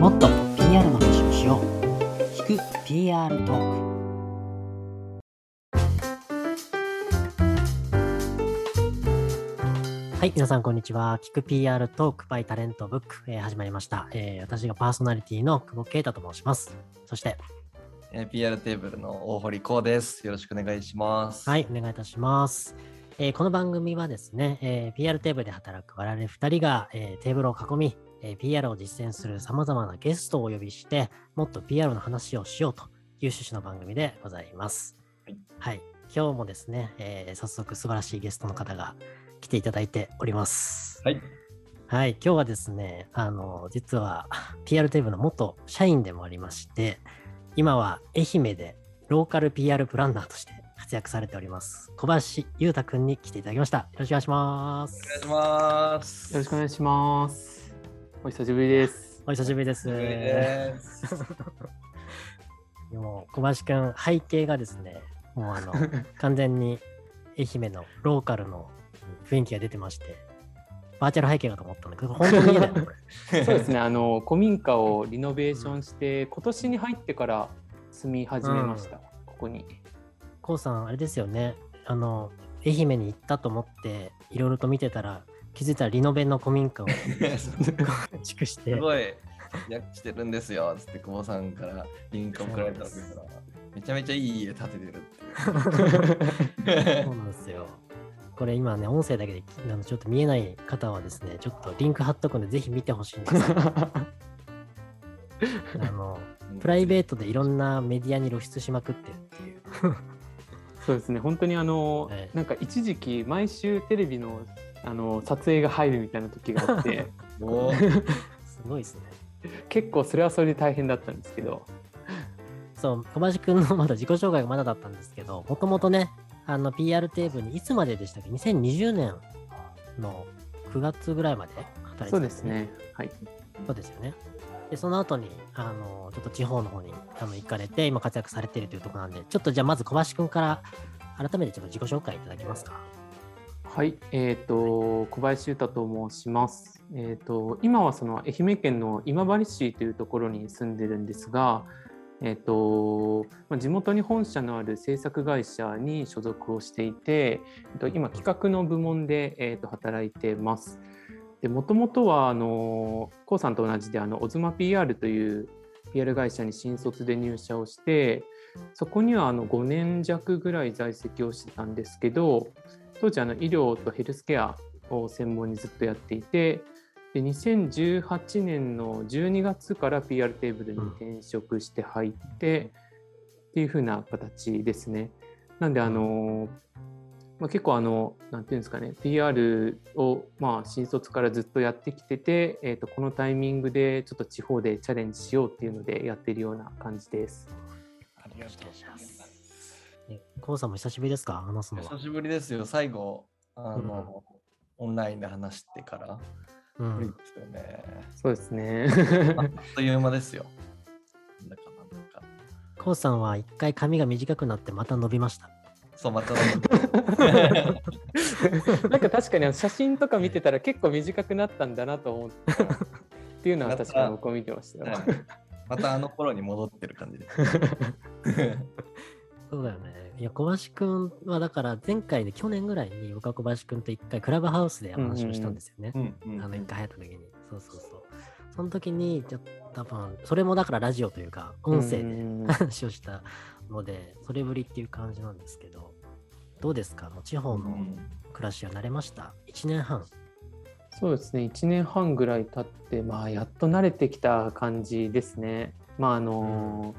もっと PR の話をしよう聞く PR トークはい皆さんこんにちは聞く PR トーク by タレントブック、えー始まりました、えー私がパーソナリティの久保啓太と申しますそしてえー PR テーブルの大堀こうです。よろしくお願いします。はい、お願いいたします。えーこの番組はですね、えー PR テーブルで働く我々2人が、えーテーブルを囲み、えー PR を実践する様々なゲストをお呼びして、もっと PR の話をしようという趣旨の番組でございます。はい今日もですね、えー早速素晴らしいゲストの方が来ていただいております。はい。はい、今日はですね、あの、実は PR テーブルの元社員でもありまして、今は愛媛でローカル PR プランナーとして活躍されております、小橋優太くんに来ていただきました。よろしくお願いします。お願いします。よろしくお願いします。お久しぶりです。お久しぶりです。も小橋くん、背景がですね、もうあの、完全に愛媛のローカルの雰囲気が出てまして、バーチャル背景かと思ったんだけど、本当に家だよね、これ。そうですね。あの古民家をリノベーションして、今年に入ってから住み始めました。ここに。こうさん、あれですよね。あの、愛媛に行ったと思って、いろいろと見てたら、気づいたらリノベの古民家を 構築してす、ごい、訳してるんですよ。つって久保さんからリンク送られたわけから、めちゃめちゃいい家建ててるっていう。そうなんですよ。これ今ね、音声だけであのちょっと見えない方はですね、ちょっとリンク貼っとくんで、ぜひ見てほしいんですけど、あの、プライベートでいろんなメディアに露出しまくってるっていう。そうですね。本当にあの、ええなんか一時期毎週テレビのあの撮影が入るみたいな時があって、すごいですね。結構それはそれで大変だったんですけど。そう、小橋くんのまだ自己紹介がまだだったんですけど、もともとね、あの PR テーブルにいつまででしたっけ ?2020 年の9月ぐらいまで働いてたんそうです。ね。はい。そうですよね。で、その後に、あの、ちょっと地方の方にあの行かれて、今活躍されているというところなんで、ちょっとじゃあまず小橋くんから改めてちょっと自己紹介いただけますか？はい、えっ、と小林優太と申します。えっ、と今はその愛媛県の今治市というところに住んでるんですが、えっ、とま地元に本社のある制作会社に所属をしていて、えっと今企画の部門でえっ、と働いてます。で、もともとはあのコウさんと同じであのオズマ PR という PR 会社に新卒で入社をして、そこにはあの5年弱ぐらい在籍をしてたんですけど。当時あの医療とヘルスケアを専門にずっとやっていてで2018年の12月から PR テーブルに転職して入ってっていう風な形ですね。なんであの、まあ、結構あのなんていうんですかね PR をまあ新卒からずっとやってきてて、えー、とこのタイミングでちょっと地方でチャレンジしようっていうのでやってるような感じです。ありがとうございます。えコウさんも久しぶりですか？話すのは久。しぶりですよ。最後、あの、オンラインで話してから。うん。ですよね。そうですね。あっという間ですよ。なんだかなんだか。コウさんは一回髪が短くなってまた伸びました。そう、また。なんか確かに写真とか見てたら結構短くなったんだなと思ったっていうのは確かに僕も見てましたよ。またあの頃に戻ってる感じです。そうだよね。いや、小橋くんはだから前回で去年ぐらいに僕は小橋くんと一回クラブハウスで話をしたんですよね。うんうんあの一回入った時に。そうそうそう。その時に、ちょっと多分、それもだからラジオというか、音声でうん話をしたので、それぶりっていう感じなんですけど、どうですか？地方のうん暮らしは慣れました ?1 年半。そうですね1年半ぐらい経って、まあ、やっと慣れてきた感じですね。まああの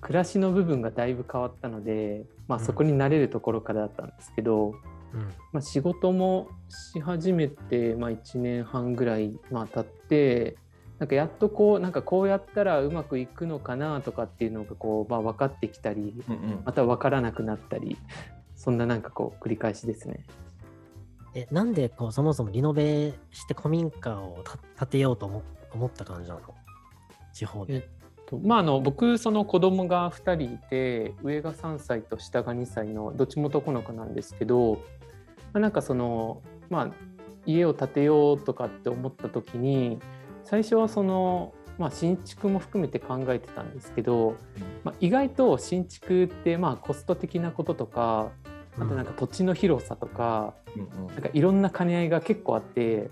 暮らしの部分がだいぶ変わったので、まあ、うんそこに慣れるところからだったんですけど、うん。まあ、仕事もし始めて、まあ、1年半ぐらい、まあ、経ってなんかやっとこうなんかこうやったらうまくいくのかなとかっていうのがこう、まあ、分かってきたりうんうんまた分からなくなったりそんななんかこう繰り返しですね。え、なんでこうそもそもリノベして古民家をた建てようと思思った感じなの？地方で。とまあ、あの僕その子供が2人いて上が3歳と下が2歳のどっちも男の子なんですけど、まあ、なんかそのまあ家を建てようとかって思った時に最初はそのまあ、新築も含めて考えてたんですけど、まあ、意外と新築ってまあコスト的なこととかあとなんか土地の広さとか,、なんかいろんな兼ね合いが結構あって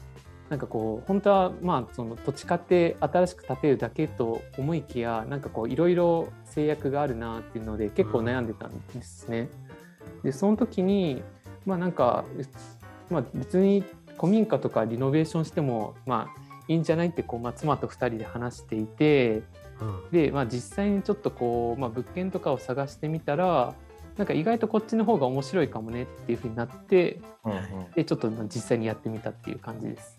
なんかこう本当はまあその土地買って新しく建てるだけと思いきやなんかこういろいろ制約があるなっていうので結構悩んでたんですね。でその時にまあなんか、まあ、別に古民家とかリノベーションしてもまあいいんじゃないってこう、まあ、妻と2人で話していて、うん、で、まあ、実際にちょっとこう、まあ、物件とかを探してみたらなんか意外とこっちの方が面白いかもねっていうふうになって、うんうん、でちょっと実際にやってみたっていう感じです。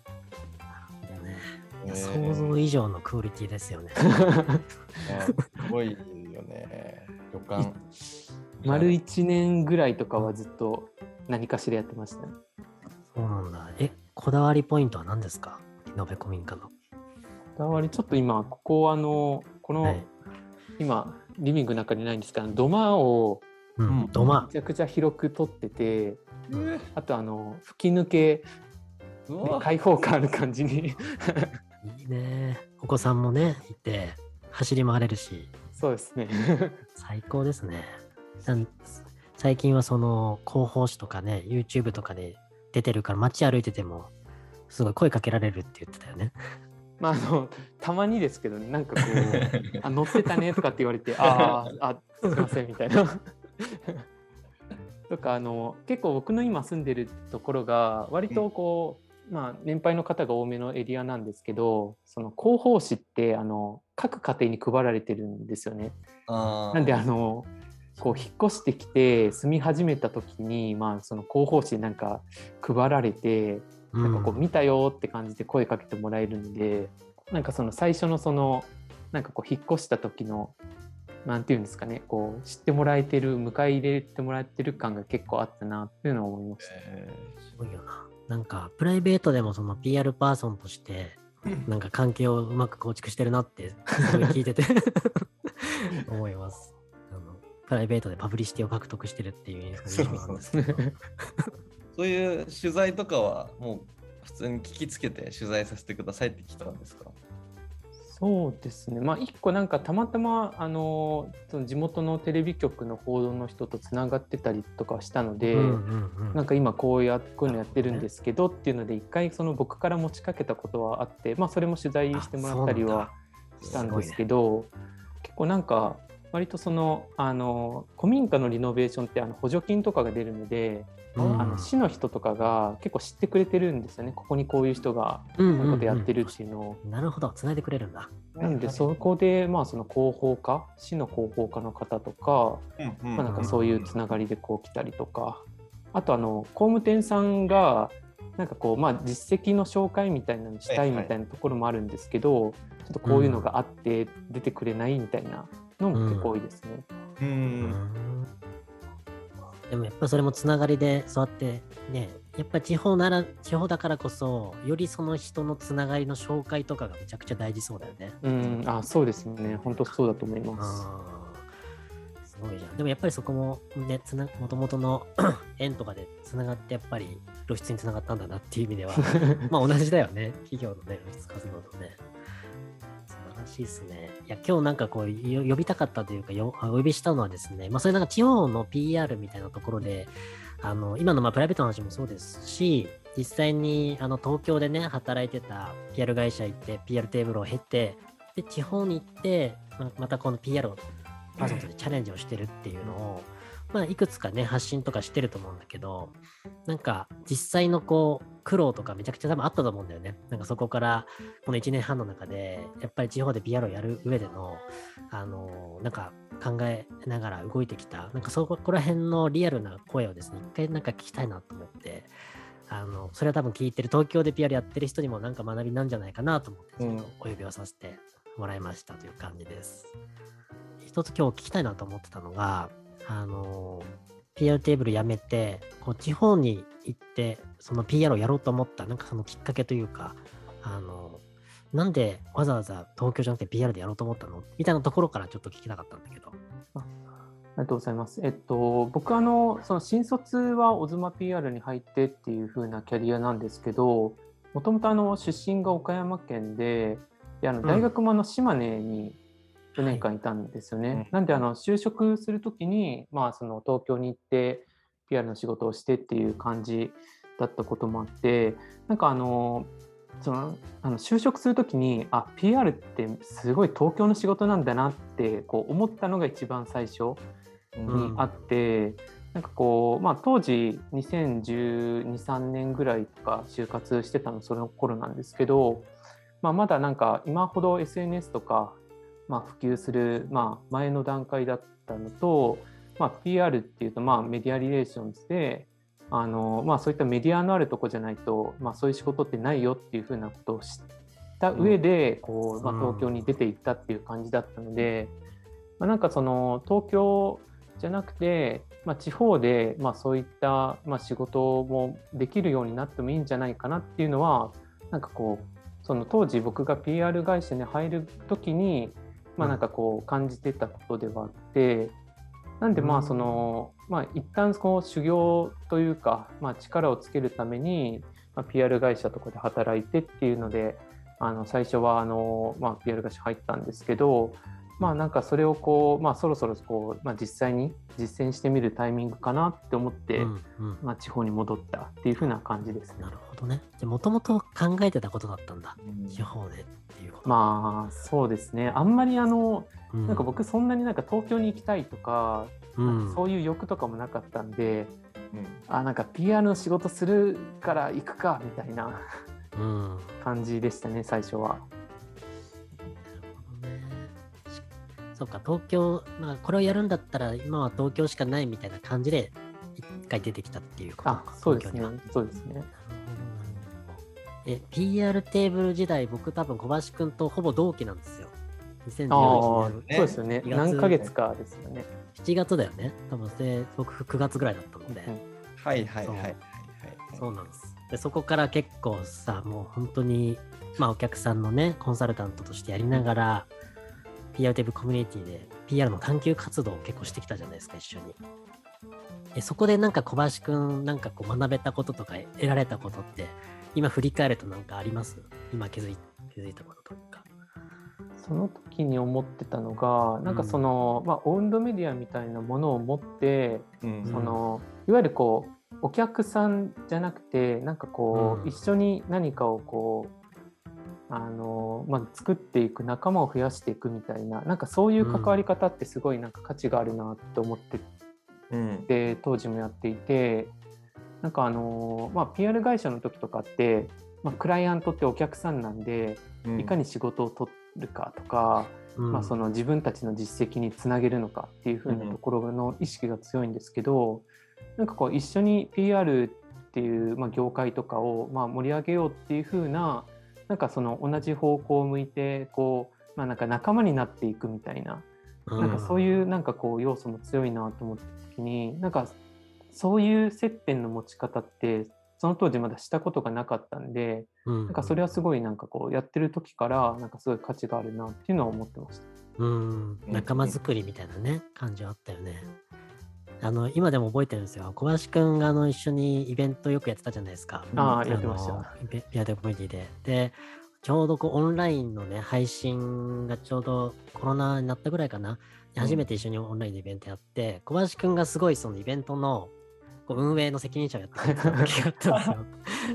想像以上のクオリティですよね。すごいよね。旅館。丸1年ぐらいとかはずっと何かしらやってました、ね、そうなんだ。え、こだわりポイントは何ですか？延べ古民家の。こだわり、ちょっと今、ここあの、この、はい、今、リビングの中にないんですけど、土間を、うん、土間めちゃくちゃ広く取ってて、うん、あとあの吹き抜け、ね、開放感ある感じにいいね。お子さんもねいて走り回れるし。そうですね。最高ですね。最近はその広報誌とかね YouTube とかで出てるから街歩いててもすごい声かけられるって言ってたよね。まあ、あのたまにですけど、ね、なんかこう「あ乗ってたね」とかって言われて「ああすいません」みたいな。とかあの結構僕の今住んでるところが割とこう、まあ、年配の方が多めのエリアなんですけどその広報誌ってあの各家庭に配られてるんですよね。なんであのこう引っ越してきて住み始めた時に、まあ、その広報誌なんか配られてなんかこう見たよって感じで声かけてもらえるんで、うん、なんかその最初のそのなんかこう引っ越した時のなんていうんですかねこう知ってもらえてる迎え入れてもらってる感が結構あったなっていうのは思いました。えー、すごいよな。なんかプライベートでもその PR パーソンとしてなんか関係をうまく構築してるなってすごい聞いてて 思います。あのプライベートでパブリシティを獲得してるっていう印象なんですけど。そういう取材とかはもう普通に聞きつけて取材させてくださいって来たんですか？そうですね、まあ、一個なんかたまたまあのその地元のテレビ局の報道の人とつながってたりとかしたので、うんうんうん、なんか今こうやこういうのやってるんですけどっていうので一回その僕から持ちかけたことはあって、まあ、それも取材してもらったりはしたんですけど、ね、結構なんか割とそのあの古民家のリノベーションってあの補助金とかが出るので、うん、あの市の人とかが結構知ってくれてるんですよね。ここにこういう人がこういうことやってるっていうのを。うんうん、なるほど。つないでくれるんだ。なのでそこでまあその広報課市の広報課の方とか、まあ、なんかそういうつながりでこう来たりとか。あとあの工務店さんがなんかこうまあ実績の紹介みたいなのしたいみたいなところもあるんですけど、はいはい、ちょっとこういうのがあって出てくれないみたいなのも結構多いですね。うん、うんでもやっぱそれもつながりでそうやってねやっぱ地方なら地方だからこそよりその人のつながりの紹介とかがめちゃくちゃ大事そうだよね。うんあそうですね本当そうだと思います。すごいじゃん。でもやっぱりそこもねつなもともとの縁とかでつながってやっぱり露出につながったんだなっていう意味では まあ同じだよね企業のね露出活動とね。しいですね。いや、今日なんかこう、呼びたかったというか、お呼びしたのはですね、まあ、それなんか地方の PR みたいなところで、あの、今のまあプライベートの話もそうですし、実際にあの東京でね、働いてた PR 会社行って、PR テーブルを経て、で、地方に行って、またこの PR をパーソンとしてチャレンジをしてるっていうのを、まあ、いくつかね、発信とかしてると思うんだけど、なんか、実際のこう、苦労とかめちゃくちゃ多分あったと思うんだよね。なんかそこから、この1年半の中で、やっぱり地方で PR をやる上での、あの、なんか考えながら動いてきた、なんかそこら辺のリアルな声をですね、一回なんか聞きたいなと思って、あの、それは多分聞いてる、東京で PR やってる人にもなんか学びなんじゃないかなと思って、ちょっとお呼びをさせてもらいましたという感じです。うん、一つ今日聞きたいなと思ってたのが、あの、PR テーブルやめて、こう地方に行って、その PR をやろうと思った、なんかそのきっかけというか、あの、なんでわざわざ東京じゃなくて PR でやろうと思ったの？みたいなところからちょっと聞きたかったんだけど。ありがとうございます。えっと、僕あの、その新卒はオズマ PR に入ってっていう風なキャリアなんですけど、もともとあの出身が岡山県で、であの大学もあの島根に4年間い。たんですよね。はいなんであの就職するときに、まあ、その東京に行って PR の仕事をしてっていう感じだったこともあってなんかあのそのあの就職するときにあ PR ってすごい東京の仕事なんだなってこう思ったのが一番最初にあって、なんかこう、まあ、当時2012,3年ぐらいとか就活してたのその頃なんですけど、まあ、まだなんか今ほど SNS とか、まあ、普及する、まあ、前の段階だったのと、まあ、PR っていうと、まあ、メディアリレーションズであの、まあ、そういったメディアのあるとこじゃないと、まあ、そういう仕事ってないよっていうふうなことを知った上で、こうまあ、うん。東京に出ていったっていう感じだったので、まあ、なんかその東京じゃなくて、まあ、地方で、まあ、そういった、まあ、仕事もできるようになってもいいんじゃないかなっていうのはなんかこうその当時僕が PR 会社に入る時に、まあ、なんかこう感じてたことではあってなんでまうん。あその、まあ、一旦こう修行というか、まあ、力をつけるために、まあ、PR 会社とかで働いてっていうのであの最初はあの、まあ、PR 会社入ったんですけど、まあなんかそれをこう、まあ、そろそろこう、まあ、実際に実践してみるタイミングかなって思って、うんうんまあ、地方に戻ったっていう風な感じですねな。るほどね。じゃもともと考えてたことだったんだ。うん地方でっていうこと。まあそうですねあんまりあのうん、なんか僕そんなになんか東京に行きたいとか、うん、そういう欲とかもなかったんでうんあなんか PR の仕事するから行くかみたいなうん。感じでしたね最初は。そうか、東京、まあ、これをやるんだったら、今は東京しかないみたいな感じで、一回出てきたっていうことあか、そうですね東京にはそうですね。え、PR テーブル時代、僕多分小橋くんとほぼ同期なんですよ。ああ2011そう年ですよね2月何ヶ月かですよね。7月だよね。多分で僕9月ぐらいだったので、うんはいはいはいはいはい。そうなんです。でそこから結構さ、もう本当に、まあお客さんのね、コンサルタントとしてやりながら、PR テーブルコミュニティで PR の探求活動を結構してきたじゃないですか、一緒に。えそこでなんか小橋くん、なんかこう学べたこととか得られたことって、今振り返るとなんかあります？今気づい気づいたこととか。その時に思ってたのがなんかその、まあ、オウンドメディアみたいなものを持って、うんそのいわゆるこうお客さんじゃなくてなんかこう、うん一緒に何かをこうあの、まあ、作っていく仲間を増やしていくみたいななんかそういう関わり方ってすごいなんか価値があるなって思ってうん。て当時もやっていてなんかあの、まあ、PR 会社の時とかって、まあ、クライアントってお客さんなんでいかに仕事を取るかとか、うん。まあ、その自分たちの実績につなげるのかっていう風なところの意識が強いんですけど、なんかこう一緒に PR っていう、まあ、業界とかをまあ盛り上げようっていう風ななんかその同じ方向を向いてこう、まあ、なんか仲間になっていくみたいななんかそういうなんかこう要素も強いなと思った時になんかそういう接点の持ち方ってその当時まだしたことがなかったんで、うん、なんかそれはすごいなんかこうやってる時からなんかすごい価値があるなっていうのは思ってました。うん、仲間作りみたいなね、感じはあったよね。あの、今でも覚えてるんですよ。小橋くんがあの一緒にイベントよくやってたじゃないですか。ああのやってましたイベピアデコミュニティで。で、ちょうどこうオンラインのね、配信がちょうどコロナになったぐらいかな。で初めて一緒にオンラインでイベントやって、小橋くんがすごいそのイベントのこう運営の責任者をやってた時があったんですよ。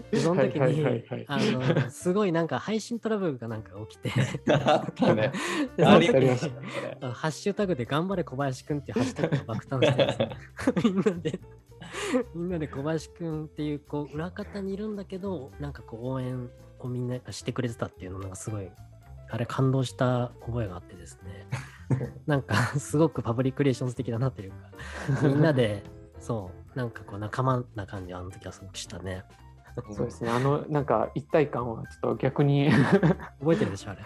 で その時にあの、すごいなんか配信トラブルがなんか起きて、あったね。ありましにあのハッシュタグで頑張れ小林くんっていうハッシュタグが爆誕してですね。みんなで、みんなで小林くんっていうこう裏方にいるんだけど、なんかこう応援をみんながしてくれてたっていうのがすごい、あれ感動した覚えがあってですね、なんかすごくパブリックリレーションズ的だなというか、みんなで、そう、なんかこう仲間な感じはあの時はすごくしたね。そうですねあのなんか一体感はちょっと逆に 覚えてるでしょ、あれ。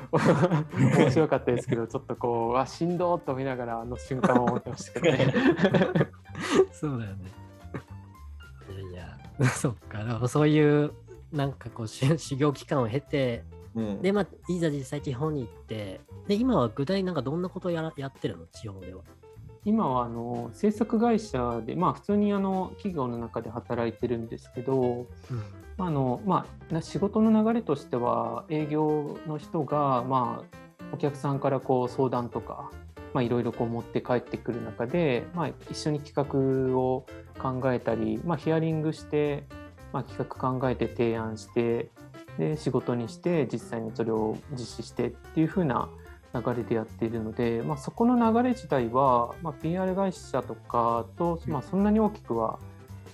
面白かったですけどちょっとこうわ振動と見ながらあの瞬間を思ってましたけどね。そうだよね。いやいや、そっか、そういう、なんかこう、修修行期間を経て、うんで、まあ、いざ実際地方に行って、で、今は具体なんかどんなことをやらやってるの？地方では。今はあの制作会社でまあ普通にあの企業の中で働いてるんですけど、あのまあ、仕事の流れとしては営業の人が、まあ、お客さんからこう相談とかまあ、いろいろこう持って帰ってくる中で、まあ、一緒に企画を考えたり、まあ、ヒアリングして、まあ、企画考えて提案してで仕事にして実際にそれを実施してっていう風な流れでやっているので、まあ、そこの流れ自体は、まあ、PR 会社とかと、まあ、そんなに大きくは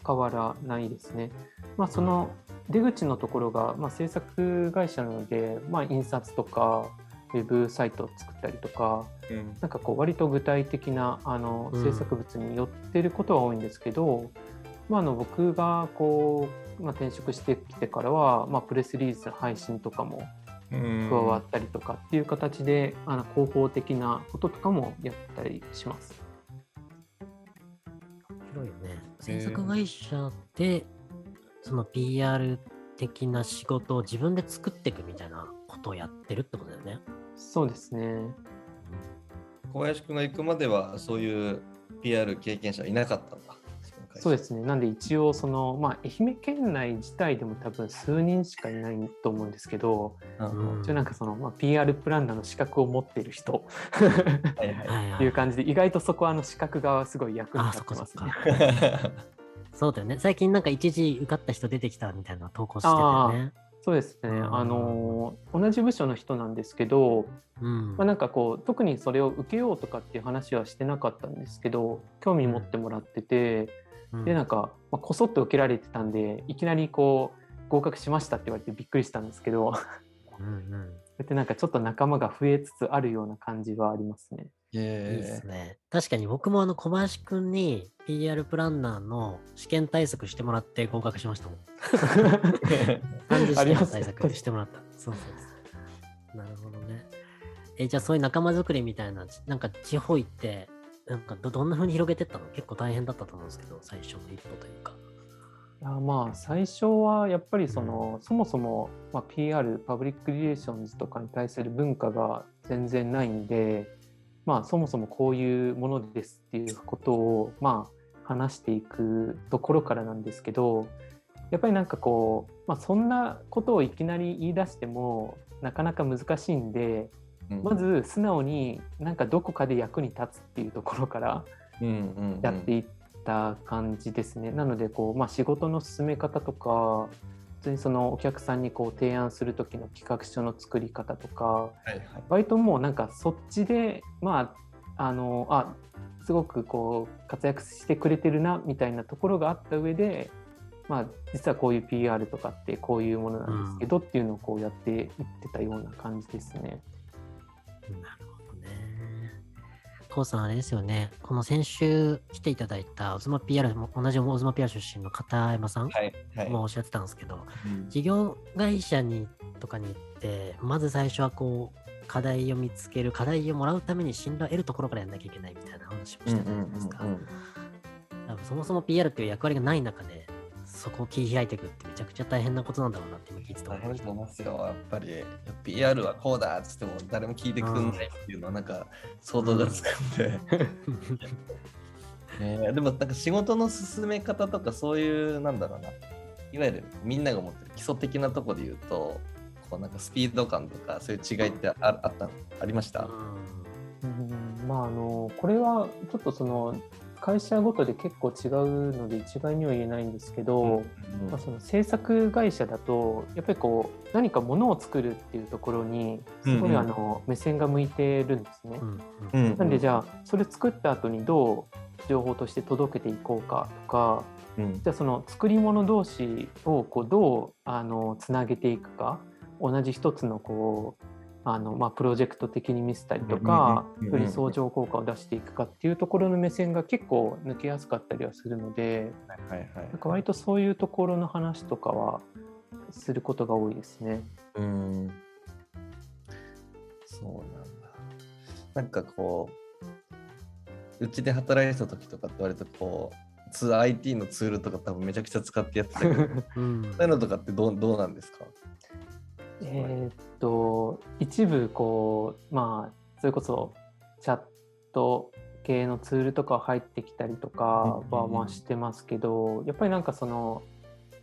変わらないですね。まあ、その出口のところが、まあ、制作会社なので、まあ、印刷とかウェブサイトを作ったりとか、うん、なんかこう割と具体的なあの制作物に寄ってることは多いんですけど、うん、まあ、あの僕がこう、まあ、転職してきてからは、まあ、プレスリリース配信とかも加わったりとかっていう形で、あの広報的なこととかもやったりします。広いよね。制作会社でその PR 的な仕事を自分で作っていくみたいなことをやってるってことだよね。そうですね。小林くんが行くまではそういう PR 経験者いなかったんだ。そうですね。なんで一応そのまあ愛媛県内自体でも多分数人しかいないと思うんですけど、うん、一応なんかそのまあ PR プランナーの資格を持っている人っていう感じで意外とそこはあの資格がすごい役に立ってますね。そうだよね。最近なんか一時受かった人出てきたみたいな投稿してたよね。そうですね、あの同じ部署の人なんですけど、うん、まあ、なんかこう特にそれを受けようとかっていう話はしてなかったんですけど興味持ってもらってて、うん、でなんか、まあ、こそっと受けられてたんでいきなりこう合格しましたって言われてびっくりしたんですけどうん、うんやってなんかちょっと仲間が増えつつあるような感じはありますね。いいですね。確かに僕もあの小林くんに PR プランナーの試験対策してもらって合格しましたもん。漢字試験対策してもらった。そうそうそう。なるほどね。え、じゃあそういう仲間作りみたいな、なんか地方行って、なんかどどんな風に広げてったの？結構大変だったと思うんですけど、最初の一歩というか。あまあ最初はやっぱりその、そもそも、まあ、PR パブリックリレーションズとかに対する文化が全然ないんで、まあ、そもそもこういうものですっていうことを、まあ、話していくところからなんですけどやっぱりなんかこう、まあ、そんなことをいきなり言い出してもなかなか難しいんで、うん、まず素直になんかどこかで役に立つっていうところからやっていった感じですね。なのでこう、まあ、仕事の進め方とか普通にそのお客さんにこう提案する時の企画書の作り方とか、はいはい、割ともうなんかそっちでまああのあすごくこう活躍してくれてるなみたいなところがあった上で、まあ、実はこういう PR とかってこういうものなんですけど、うん、っていうのをこうやっていってたような感じですね。なる父さんあれですよね、この先週来ていただいた、オズマ PR、同じオズマ PR 出身の片山さんもおっしゃってたんですけど、はいはい、事業会社にとかに行って、まず最初はこう、課題を見つける、課題をもらうために信頼を得るところからやんなきゃいけないみたいな話もしてたじゃないですか。そもそも PR っていう役割がない中で、そこを切り開いていくってめちゃくちゃ大変なことなんだろうなって今聞いてた大変と思いますよ、やっぱり。PR はこうだっつっても誰も聞いてくんないっていうのはなんか想像がつくんで。えー、でもなんか仕事の進め方とかそういうなんだろうな、いわゆるみんなが持ってる基礎的なところで言うと、こうなんかスピード感とかそういう違いってああったありました？うん。まああのこれはちょっとその会社ごとで結構違うので一概には言えないんですけど、うんうん、まあ、その制作会社だとやっぱりこう何かものを作るっていうところにすごいあの目線が向いてるんですね。うんうん、なんでじゃあそれ作った後にどう情報として届けていこうかとか、うん、じゃあその作り物同士をこうどうあのつなげていくか同じ一つのこうあのまあ、プロジェクト的に見せたりとか、より相乗効果を出していくかっていうところの目線が結構抜けやすかったりはするので、はいはい、なんか割とそういうところの話とかはすることが多いですね。うんそうなんだ。なんかこううちで働いてた時とかって割とこうツ IT のツールとか多分めちゃくちゃ使ってやってたけど、うん、そういうのとかってどうどうなんですかえー、っと一部こうまあそれこそチャット系のツールとか入ってきたりとかはまあしてますけど、やっぱりなんかその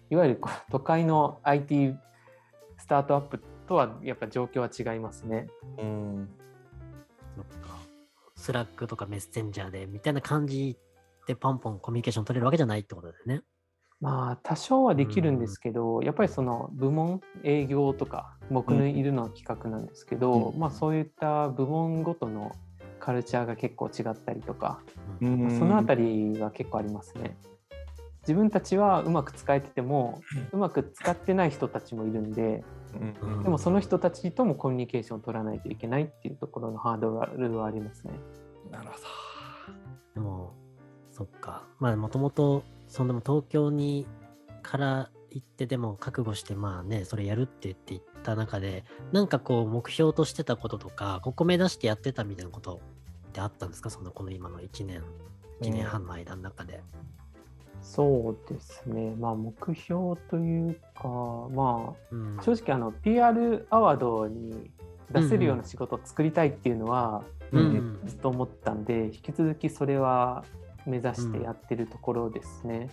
いわゆるこう都会の IT スタートアップとはやっぱ状況は違いますね。うんスラックとかメッセンジャーでみたいな感じでパンポンコミュニケーション取れるわけじゃないってことだよね。まあ多少はできるんですけど、やっぱりその部門営業とか僕のいるのは企画なんですけど、うん、まあそういった部門ごとのカルチャーが結構違ったりとか、うん、そのあたりは結構ありますね。自分たちはうまく使えててもうまく使ってない人たちもいるんで、でもその人たちともコミュニケーションを取らないといけないっていうところのハードルはありますね。なるほど。でもそっか。まあもともとそんなも東京にから行ってでも覚悟してまあねそれやるって言って行った中でなんかこう目標としてたこととかここ目指してやってたみたいなことってあったんですか？そのこの今の1年1年半の間の中で。そうですね、まあ、目標というか、まあ、うん、正直あの PR アワードに出せるような仕事を作りたいっていうのは、うん、ずっと思ったんで、引き続きそれは目指してやってるところですね。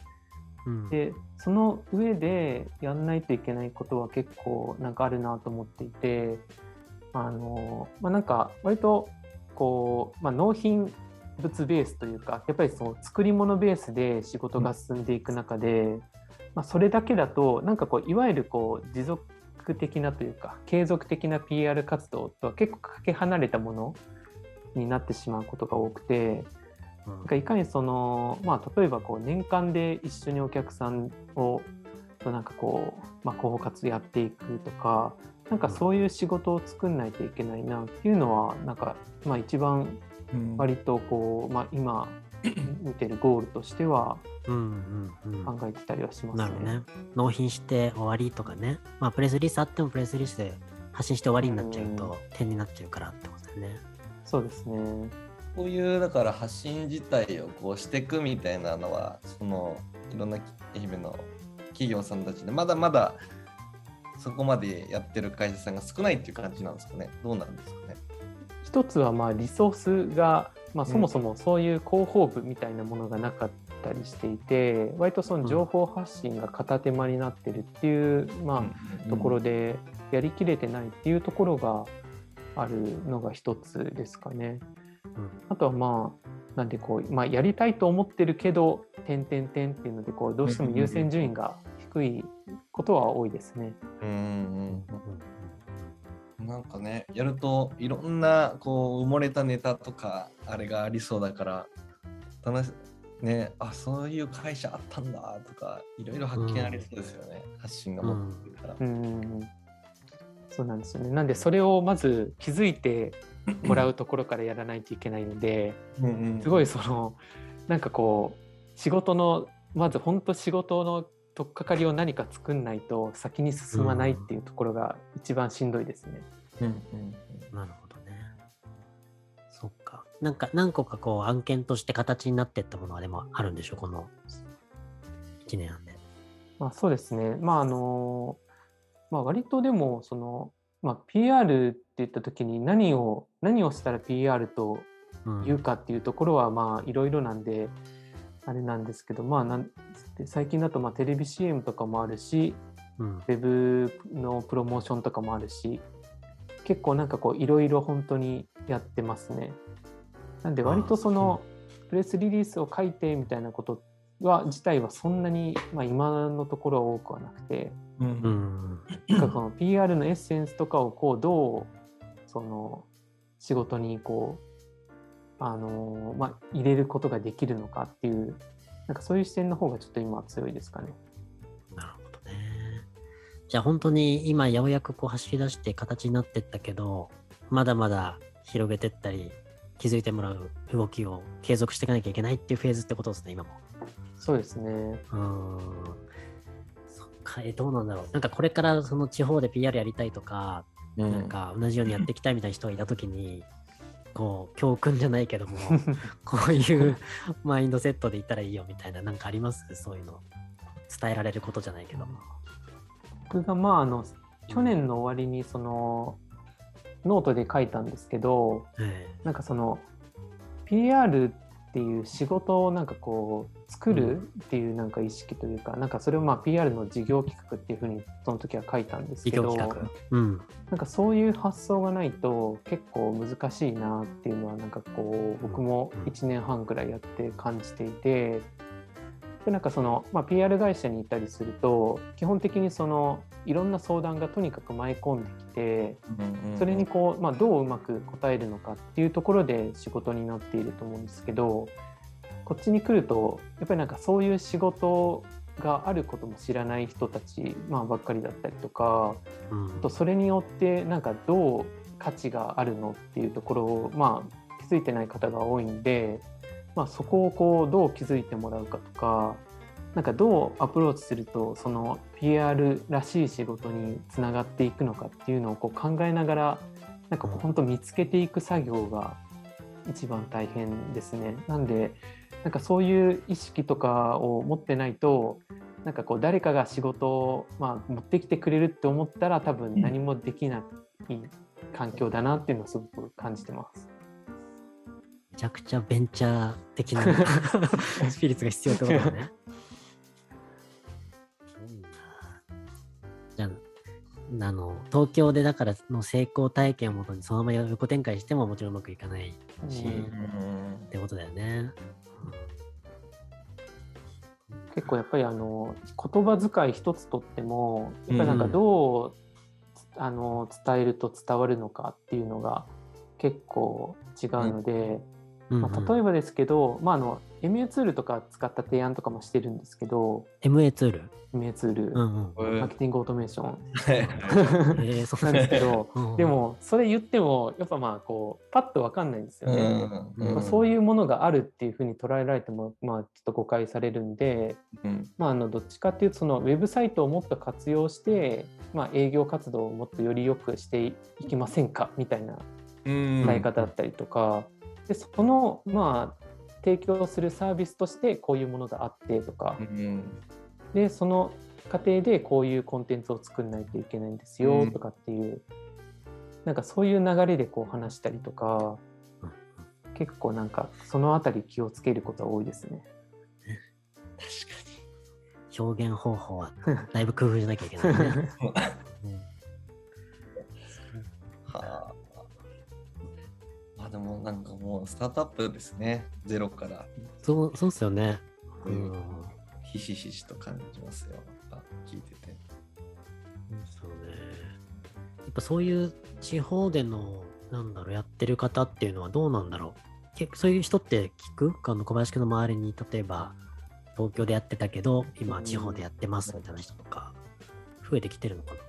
うん、でその上でやんないといけないことは結構なんかあるなと思っていてあの、まあ、なんか割とこう、まあ、納品物ベースというかやっぱりその作り物ベースで仕事が進んでいく中で、まあ、それだけだとなんかこういわゆるこう持続的なというか継続的な PR 活動とは結構かけ離れたものになってしまうことが多くて、なんかいかにその、まあ、例えばこう年間で一緒にお客さんをとなんかこう、まあ、広報活やっていくとかなんかそういう仕事を作んないといけないなっていうのはなんか、まあ、一番割とこう、まあ、今見てるゴールとしては考えてたりはしますね。なるね。納品して終わりとかね。まあプレスリリースあってもプレスリリースで発信して終わりになっちゃうと点になっちゃうからってことだよね。そうですね。こういうだから発信自体をこうしていくみたいなのはそのいろんな愛媛の企業さんたちでまだまだそこまでやってる会社さんが少ないっていう感じなんですかね？どうなんですかね？一つはまあリソースが、まあ、そもそもそういう広報部みたいなものがなかったりしていて、割とその情報発信が片手間になってるっていう、まあ、ところでやりきれてないっていうところがあるのが一つですかね。あとはまあなんでこう、まあ、やりたいと思ってるけど点点点っていうのでこうどうしても優先順位が低いことは多いですね。うんうんなんかねやるといろんなこう埋もれたネタとかあれがありそうだから楽しねあそういう会社あったんだとかいろいろ発見ありそうですよね、うん、発信が持ってるから、うん。そうなんですよね。なんでそれをまず気づいてもらうところからやらないといけないので、すごいそのなんかこう仕事のまず本当仕事の取っかかりを何か作んないと先に進まないっていうところが一番しんどいですね。うんうん、なるほどね。そっか。なんか何個かこう案件として形になっていったものはでもあるんでしょう、この1年半で。まあそうですね。まああの、まあ割とでもその、まあ、PR って言った時に何を何をしたら PR というかっていうところはまあいろいろなんで、あれなんですけど、まあなん最近だとまあテレビ CM とかもあるし、うん、ウェブのプロモーションとかもあるし結構なんかこういろいろ本当にやってますね。なんで割とそのプレスリリースを書いてみたいなことは自体はそんなに、まあ、今のところは多くはなくて、うん、なんかその PR のエッセンスとかをこうどうその仕事にこうあのまあ、入れることができるのかっていうなんかそういう視点の方がちょっと今強いですかね。なるほどね。じゃあ本当に今ようやくこう走り出して形になってったけど、まだまだ広げてったり、気づいてもらう動きを継続していかなきゃいけないっていうフェーズってことですね、今も。そうですね。うん。そっか、え、どうなんだろう。なんかこれからその地方で PR やりたいとか、うん、なんか同じようにやっていきたいみたいな人がいたときに、こう教訓じゃないけども こういうマインドセットでいったらいいよみたいななんかあります？そういうの伝えられることじゃないけども。僕がまああの去年の終わりにそのノートで書いたんですけど、なんかその PR ってっていう仕事をなんかこう作るっていうなんか意識というか、うん、なんかそれをまあ PR の事業企画っていうふうにその時は書いたんですけど、うん、なんかそういう発想がないと結構難しいなっていうのはなんかこう僕も1年半ぐらいやって感じていて。でなんかその、まあ、PR 会社にいたりすると基本的にそのいろんな相談がとにかく舞い込んできてそれにこう、まあ、どううまく答えるのかっていうところで仕事になっていると思うんですけどこっちに来るとやっぱりなんかそういう仕事があることも知らない人たち、まあ、ばっかりだったりとか、うん、とそれによってなんかどう価値があるのっていうところを、まあ、気づいてない方が多いんでまあ、そこをこうどう気づいてもらうかとかなんかどうアプローチするとその PR らしい仕事につながっていくのかっていうのをこう考えながらなんか本当見つけていく作業が一番大変ですね。なんでなんかそういう意識とかを持ってないとなんかこう誰かが仕事を、まあ、持ってきてくれるって思ったら多分何もできない環境だなっていうのをすごく感じてます。ちゃくちゃベンチャー的な スピリッツが必要ってことだね。あの東京でだからの成功体験をもとにそのまま横展開してももちろんうまくいかないし、ってことだよね。結構やっぱりあの言葉遣い一つとってもやっぱりなんかどう、うん、あの伝えると伝わるのかっていうのが結構違うので、まあ、例えばですけど、まあ、あの MA ツールとか使った提案とかもしてるんですけど MA ツール？MA ツール、うんうん、マーケティングオートメーション、えー、そうなんですけどでもそれ言ってもやっぱまあこうパッと分かんないんですよね、うんうん、まあ、そういうものがあるっていうふうに捉えられてもまあちょっと誤解されるんで、うん、まああのどっちかっていうとそのウェブサイトをもっと活用して、まあ、営業活動をもっとより良くしていきませんかみたいな伝え方だったりとか。でそのまあ提供するサービスとしてこういうものがあってとか、うん、でその過程でこういうコンテンツを作らないといけないんですよとかっていう、うん、なんかそういう流れでこう話したりとか、結構なんかそのあたり気をつけることは多いですね。確かに。表現方法はだいぶ工夫しなきゃいけないね。でもなんかもうスタートアップですね。ゼロから。そうそうっすよね。うん、ひしひしと感じますよ。聞いてて。そうね。やっぱそういう地方でのなんだろうやってる方っていうのはどうなんだろう。結構そういう人って聞く？あの小林君の周りに例えば東京でやってたけど今地方でやってますみたいな人とか増えてきてるのかな？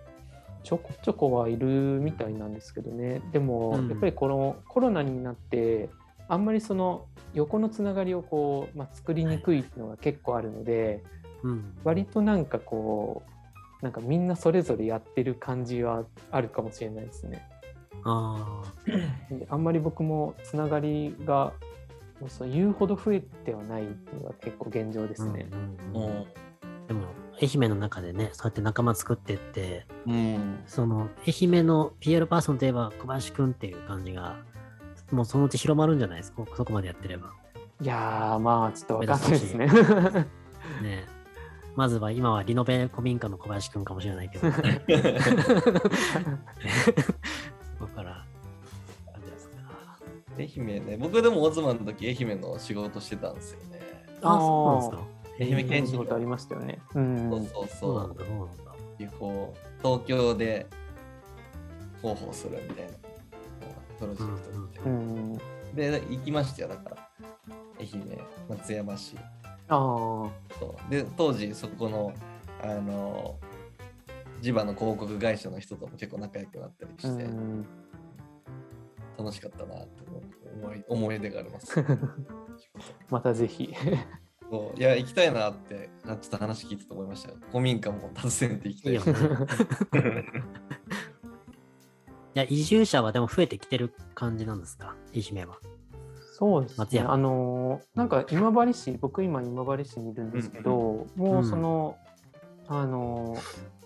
ちょこちょこはいるみたいなんですけどね。でも、やっぱりこのコロナになってあんまりその横のつながりをこう、まあ、作りにくいっていうのが結構あるので、はい。うん、割となんかこうなんかみんなそれぞれやってる感じはあるかもしれないですね。あ あんまり僕もつながりがそう言うほど増えてはないのが結構現状ですね。うん。うん愛媛の中でね、そうやって仲間作ってって、うん、その愛媛の PR パーソンといえば小林くんっていう感じが、もうそのうち広まるんじゃないですか、そこまでやってれば。いやー、まあちょっと分かんないですね。ねまずは今はリノベ古民家の小林くんかもしれないけど。そこから。愛媛ね、僕でもオズマンの時愛媛の仕事してたんですよね。ああ、そうなんですか。愛媛県仕事ありましたよね。うん、そうそうそう。そう東京で広報するみたいなプロジェクトみたいな。うん、で、行きましたよ、だから。愛媛、松山市。ああ。そうで、当時そこの、あの、地場の広告会社の人とも結構仲良くなったりして、うん、楽しかったなって思い思い出があります。またぜひ。そういや、行きたいなって、ちょっと話聞いてと思いました古民家も訪ねていきたい。い いや、移住者はでも増えてきてる感じなんですか、愛媛は。そうですね。あのなんか今治市、僕今今治市にいるんですけど、うん、もうその、うん、あの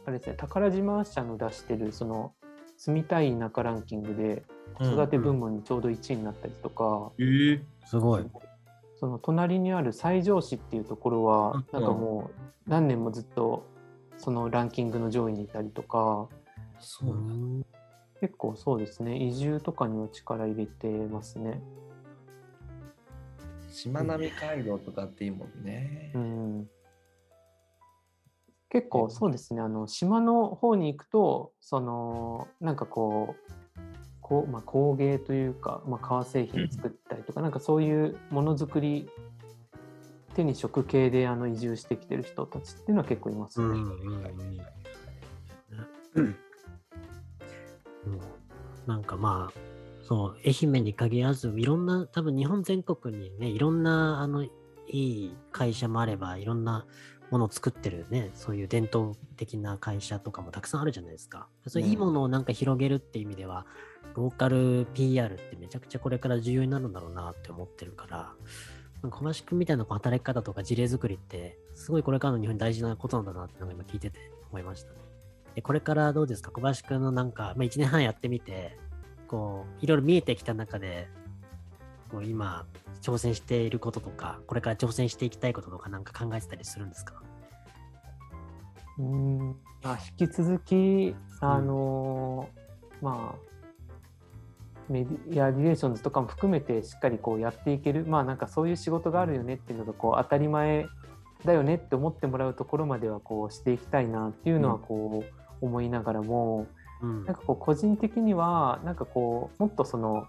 あれですね、宝島社の出してるその住みたい田舎ランキングで子育て部門にちょうど1位になったりとか、うん、えー、すごい。その隣にある西条市っていうところは、なんかもう何年もずっとそのランキングの上位にいたりとか、そう結構そうですね、移住とかには力入れてますね。しまなみ海道とかっていいもんね。うん。結構そうですね。あの島の方に行くとそのなんかこうこう、まあ、工芸というか、まあ、革製品作ったりとかなんかそういうものづくり手に職系であの移住してきてる人たちっていうのは結構いますね。うんうんなんかまあそう愛媛に限らずいろんな多分日本全国にねいろんなあのいい会社もあればいろんなものを作ってるね、そういう伝統的な会社とかもたくさんあるじゃないですか。そういういいものをなんか広げるっていう意味では、ローカル PR ってめちゃくちゃこれから重要になるんだろうなって思ってるから、小林くんみたいな働き方とか事例作りって、すごいこれからの日本に大事なことなんだなってのが今聞いてて思いましたね。でこれからどうですか？小林くんのなんか、まあ、1年半やってみて、こう、いろいろ見えてきた中で、こう今、挑戦していることとか、これから挑戦していきたいこととかなんか考えてたりするんですか？うん。まあ、引き続き、あのー、まあ、メディアリレーションズとかも含めてしっかりこうやっていける。まあなんかそういう仕事があるよねっていうのがこう当たり前だよねって思ってもらうところまではこうしていきたいなっていうのはこう思いながらも、うん、なんかこう個人的にはなんかこうもっとその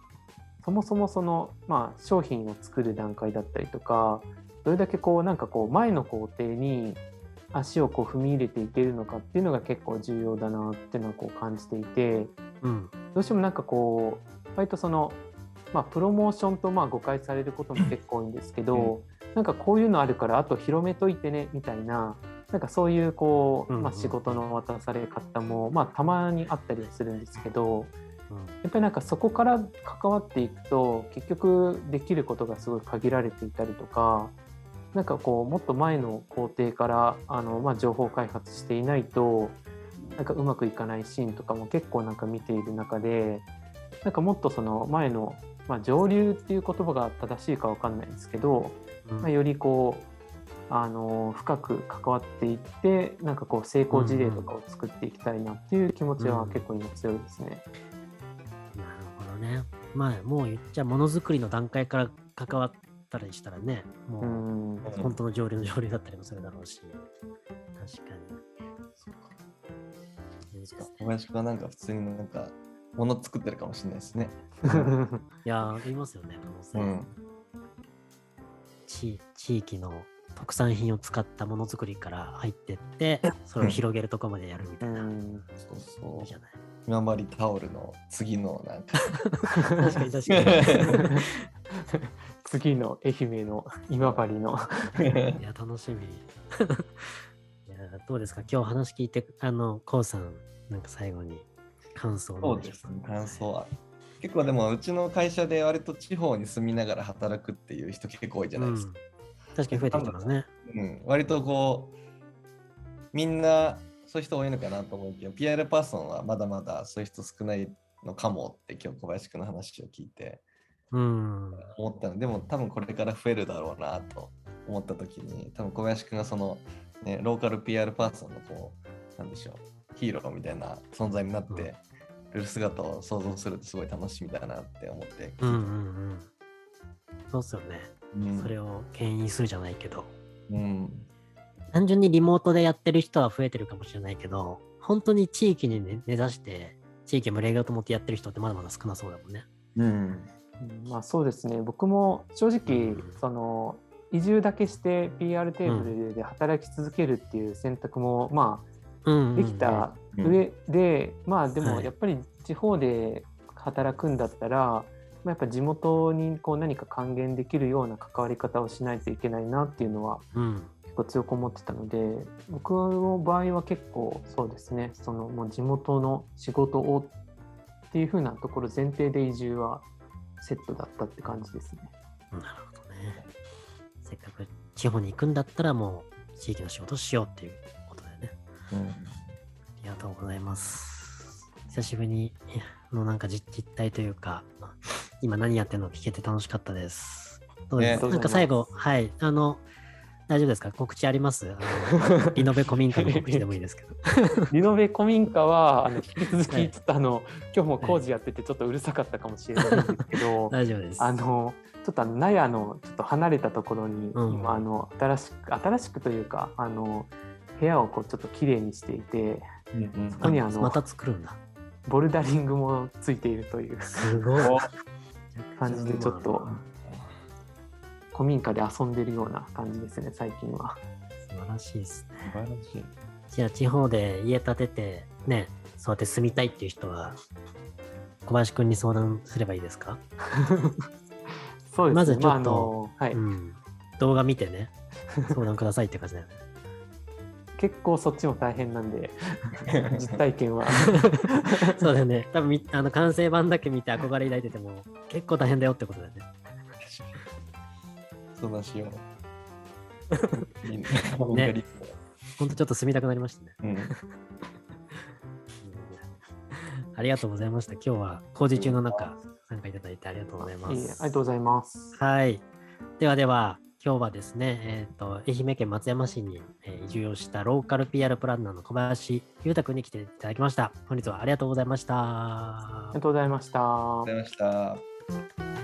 そもそもそのまあ商品を作る段階だったりとかどれだけこうなんかこう前の工程に足をこう踏み入れていけるのかっていうのが結構重要だなっていうのはこう感じていて、うん、どうしてもなんかこう割とその、まあ、プロモーションとまあ誤解されることも結構多いんですけど、うん、なんかこういうのあるからあと広めといてねみたいななんかそういうこう、まあ、仕事の渡され方も、まあ、たまにあったりするんですけど。やっぱりなんかそこから関わっていくと結局できることがすごい限られていたりとかなんかこうもっと前の工程からあの、まあ、情報開発していないとなんかうまくいかないシーンとかも結構なんか見ている中でなんかもっとその前の、まあ、上流っていう言葉が正しいか分かんないんですけど、うん、まあ、よりこうあの深く関わっていってなんかこう成功事例とかを作っていきたいなっていう気持ちは結構今強いですね。うん、なるほどね。まあもう言っちゃものづくりの段階から関わったりしたらね、もう本当の上流の上流だったりもするだろうし、確かに。そうか。いいですか小林君はなんか普通になんか、もの作ってるかもしれないですね。いやー、いますよね、可能性。うん、地地域の特産品を使ったものづくりから入ってって、それを広げるとこまでやるみたいな。うん、そうそう。いいじゃない。今治タオルの次のなんか確かに確かに 次の愛媛の今治のいや楽しみいやどうですか？今日話聞いてあのこうさんなんか最後に感想そうですね感想は。結構でもうちの会社で割と地方に住みながら働くっていう人結構多いじゃないですか、うん、確かに増えてきてますね、うん、割とこうみんなそういう人多いのかなと思うけど PR パーソンはまだまだそういう人少ないのかもって今日小林君の話を聞いて思ったの。でも多分これから増えるだろうなと思った時に多分小林君がその、ね、ローカル PR パーソンのこうなんでしょうヒーローみたいな存在になってる姿を想像するとすごい楽しみだなって思って。うんうんうん。そうっすよね、うん、それを牽引するじゃないけど、うん、単純にリモートでやってる人は増えてるかもしれないけど本当に地域に、ね、根ざして地域を盛り上げようと思ってやってる人ってまだまだ少なそうだもんね。うん、まあ、そうですね。僕も正直、その移住だけして PR テーブルで働き続けるっていう選択も、まあできた上で、まあでもやっぱり地方で働くんだったら、まあ、やっぱ地元にこう何か還元できるような関わり方をしないといけないなっていうのは、結構強く思ってたので僕の場合は結構そうですねそのもう地元の仕事をっていう風なところ前提で移住はセットだったって感じですね。なるほどね。せっかく地方に行くんだったらもう地域の仕事しようっていう。うん。ありがとうございます。久しぶりにのなんか実態というか、今何やってるの聞けて楽しかったです。そうです？ね、なんか最後、はい、あの、大丈夫ですか？告知あります？リノベ古民家の告知でもいいですけど。リノベ古民家はあの引き続きちょっとあの、はい、今日も工事やっててちょっとうるさかったかもしれないんですけど大丈夫ですあのちょっと納屋のちょっと離れたところに、うん、今あの新しく新しくというかあの部屋をこうちょっときれいにしていて、うんうん、そこにあのまた作るんだ。ボルダリングもついているという。すごい。感じでちょっと古民家で遊んでるような感じですね最近は。素晴らしいですね。素晴らしい。じゃあ地方で家建ててねそうやって住みたいっていう人は小林くんに相談すればいいですか？そうですね。まずちょっと、まあ、はい、うん、動画見てね相談くださいって感じだよね結構そっちも大変なんで 実体験は。そうだよね。多分あの完成版だけ見て憧れ抱いてても結構大変だよってことだよね。そうしよう。ね。ほんとちょっと住みたくなりましたね、うん、ありがとうございました。今日は工事中の中参加いただいてありがとうございます、ありがとうございます。はい。ではでは今日はですね、えーと、愛媛県松山市に、えー、移住をしたローカル PR プランナーの小林裕太君に来ていただきました。本日はありがとうございました。ありがとうございました。ありがとうございました。